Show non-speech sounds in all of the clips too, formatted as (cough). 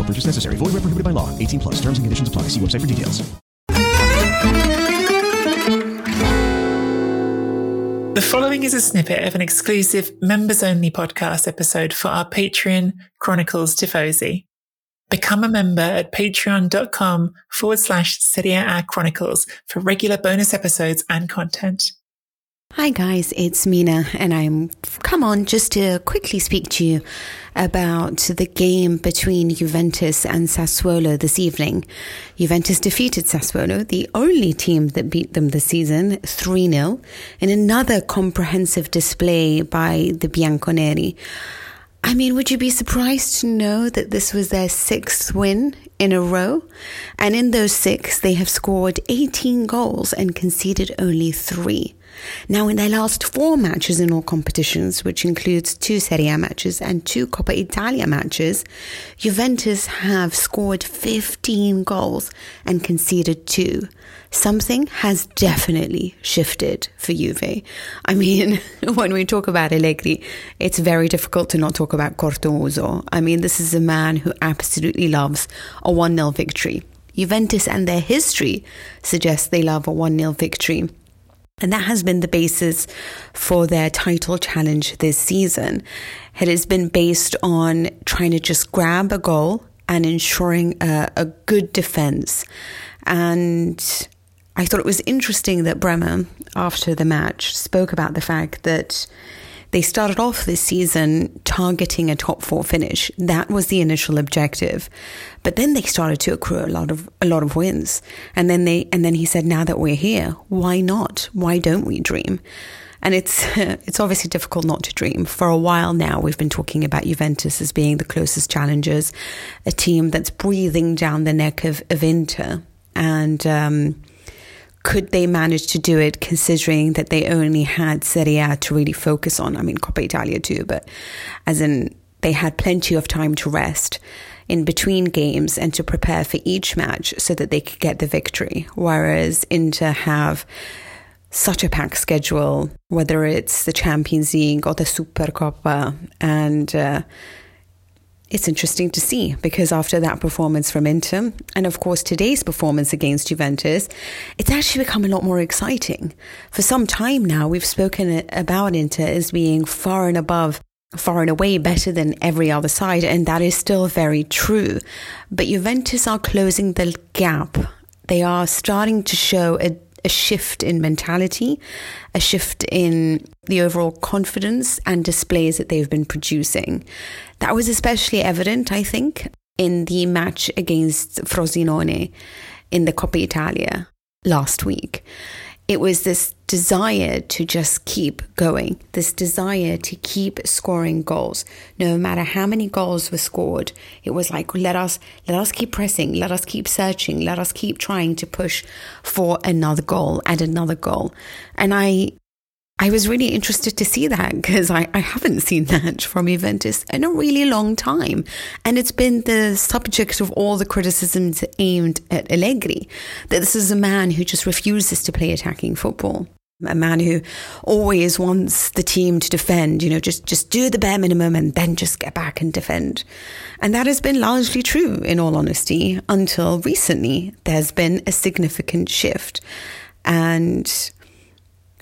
No purchase necessary. Void where prohibited by law. 18 plus. Terms and conditions apply. See website for details. The following is a snippet of an exclusive members-only podcast episode for our Patreon Chronicles Tifosi. Become a member at patreon.com forward slash Chronicles for regular bonus episodes and content. Hi guys, it's Mina and I'm come on just to quickly speak to you about the game between Juventus and Sassuolo this evening. Juventus defeated Sassuolo, the only team that beat them this season, 3-0 in another comprehensive display by the Bianconeri. I mean, would you be surprised to know that this was their sixth win in a row? And in those six, they have scored 18 goals and conceded only three. Now, in their last four matches in all competitions, which includes two Serie A matches and two Coppa Italia matches, Juventus have scored 15 goals and conceded two. Something has definitely shifted for Juve. I mean, (laughs) when we talk about Allegri, it's very difficult to not talk about Cortomuso. I mean, this is a man who absolutely loves a 1 0 victory. Juventus and their history suggest they love a 1 0 victory. And that has been the basis for their title challenge this season. It has been based on trying to just grab a goal and ensuring a, a good defense. And I thought it was interesting that Bremer, after the match, spoke about the fact that they started off this season targeting a top four finish. That was the initial objective. But then they started to accrue a lot of a lot of wins. And then they and then he said, now that we're here, why not? Why don't we dream? And it's (laughs) it's obviously difficult not to dream. For a while now, we've been talking about Juventus as being the closest challengers, a team that's breathing down the neck of, of Inter. And um, could they manage to do it considering that they only had Serie A to really focus on? I mean, Coppa Italia too, but as in they had plenty of time to rest in between games and to prepare for each match so that they could get the victory. Whereas Inter have such a packed schedule, whether it's the Champions League or the Supercoppa, and uh, it's interesting to see because after that performance from Inter, and of course today's performance against Juventus, it's actually become a lot more exciting. For some time now, we've spoken about Inter as being far and above, far and away better than every other side, and that is still very true. But Juventus are closing the gap. They are starting to show a a shift in mentality, a shift in the overall confidence and displays that they've been producing. That was especially evident, I think, in the match against Frosinone in the Coppa Italia last week. It was this desire to just keep going, this desire to keep scoring goals. No matter how many goals were scored, it was like, let us, let us keep pressing, let us keep searching, let us keep trying to push for another goal and another goal. And I, I was really interested to see that because I, I haven't seen that from Juventus in a really long time. And it's been the subject of all the criticisms aimed at Allegri that this is a man who just refuses to play attacking football. A man who always wants the team to defend, you know, just, just do the bare minimum and then just get back and defend. And that has been largely true, in all honesty, until recently. There's been a significant shift. And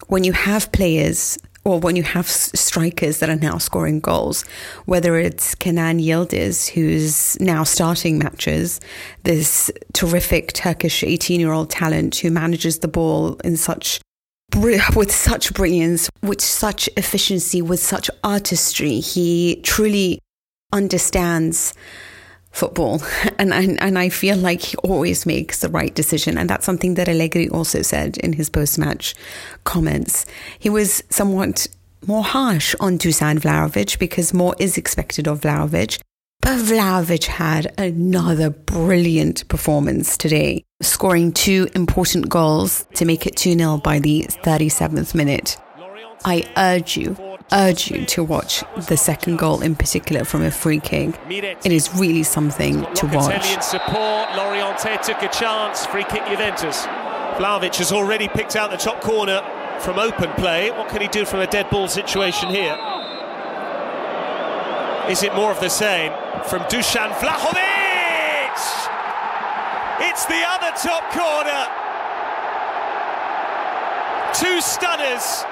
when you have players or when you have strikers that are now scoring goals, whether it's Kenan Yildiz, who's now starting matches, this terrific Turkish 18 year old talent who manages the ball in such with such brilliance, with such efficiency, with such artistry. He truly understands football. (laughs) And, and, and I feel like he always makes the right decision. And that's something that Allegri also said in his post match comments. He was somewhat more harsh on Dusan Vlahovic because more is expected of Vlahovic. But Vlahovic had another brilliant performance today, scoring two important goals to make it 2 0 by the 37th minute. I urge you urge you to watch the second goal in particular from a free kick. It is really something to watch. support. Loriente took a chance. Free kick Juventus. Vlahovic has already picked out the top corner from open play. What can he do from a dead ball situation here? Is it more of the same from Dusan Vlahovic? It's the other top corner. Two stunners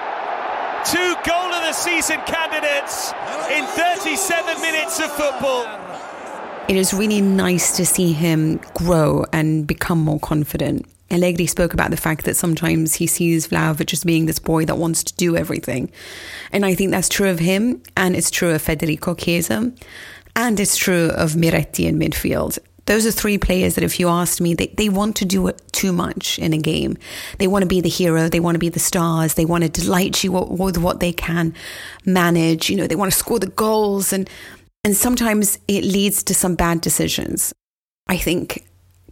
two goal of the season candidates in 37 minutes of football. It is really nice to see him grow and become more confident. Allegri spoke about the fact that sometimes he sees Vlahovic as being this boy that wants to do everything. And I think that's true of him, and it's true of Federico Chiesa, and it's true of Miretti in midfield those are three players that if you asked me, they, they want to do it too much in a game. They want to be the hero. They want to be the stars. They want to delight you with what they can manage. You know, they want to score the goals and, and sometimes it leads to some bad decisions. I think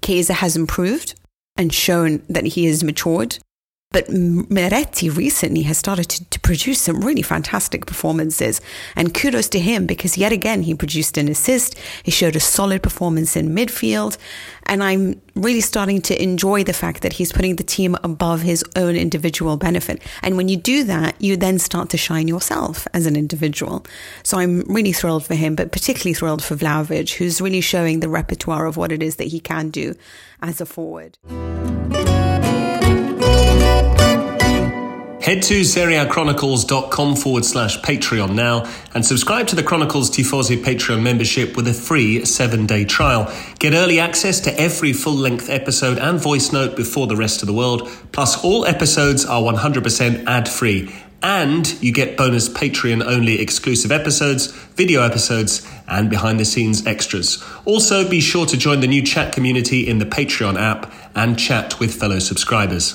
Chiesa has improved and shown that he has matured. But Miretti recently has started to, to, produce some really fantastic performances. And kudos to him because yet again, he produced an assist. He showed a solid performance in midfield. And I'm really starting to enjoy the fact that he's putting the team above his own individual benefit. And when you do that, you then start to shine yourself as an individual. So I'm really thrilled for him, but particularly thrilled for Vlahovic, who's really showing the repertoire of what it is that he can do as a forward. Head to SerieAchronicles.com forward slash Patreon now and subscribe to the Chronicles Tifosi Patreon membership with a free seven day trial. Get early access to every full length episode and voice note before the rest of the world. Plus, all episodes are 100% ad free. And you get bonus Patreon only exclusive episodes, video episodes, and behind the scenes extras. Also, be sure to join the new chat community in the Patreon app and chat with fellow subscribers.